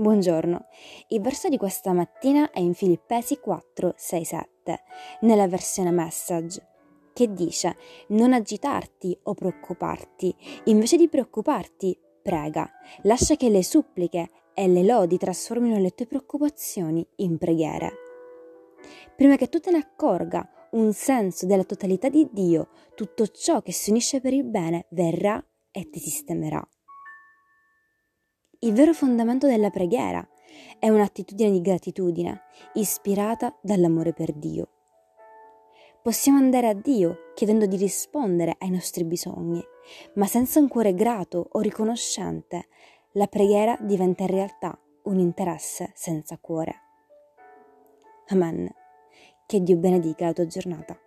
Buongiorno, il verso di questa mattina è in Filippesi 4, 6, 7, nella versione message, che dice non agitarti o preoccuparti, invece di preoccuparti, prega, lascia che le suppliche e le lodi trasformino le tue preoccupazioni in preghiere. Prima che tu te ne accorga un senso della totalità di Dio, tutto ciò che si unisce per il bene verrà e ti sistemerà. Il vero fondamento della preghiera è un'attitudine di gratitudine, ispirata dall'amore per Dio. Possiamo andare a Dio chiedendo di rispondere ai nostri bisogni, ma senza un cuore grato o riconoscente, la preghiera diventa in realtà un interesse senza cuore. Amen. Che Dio benedica la tua giornata.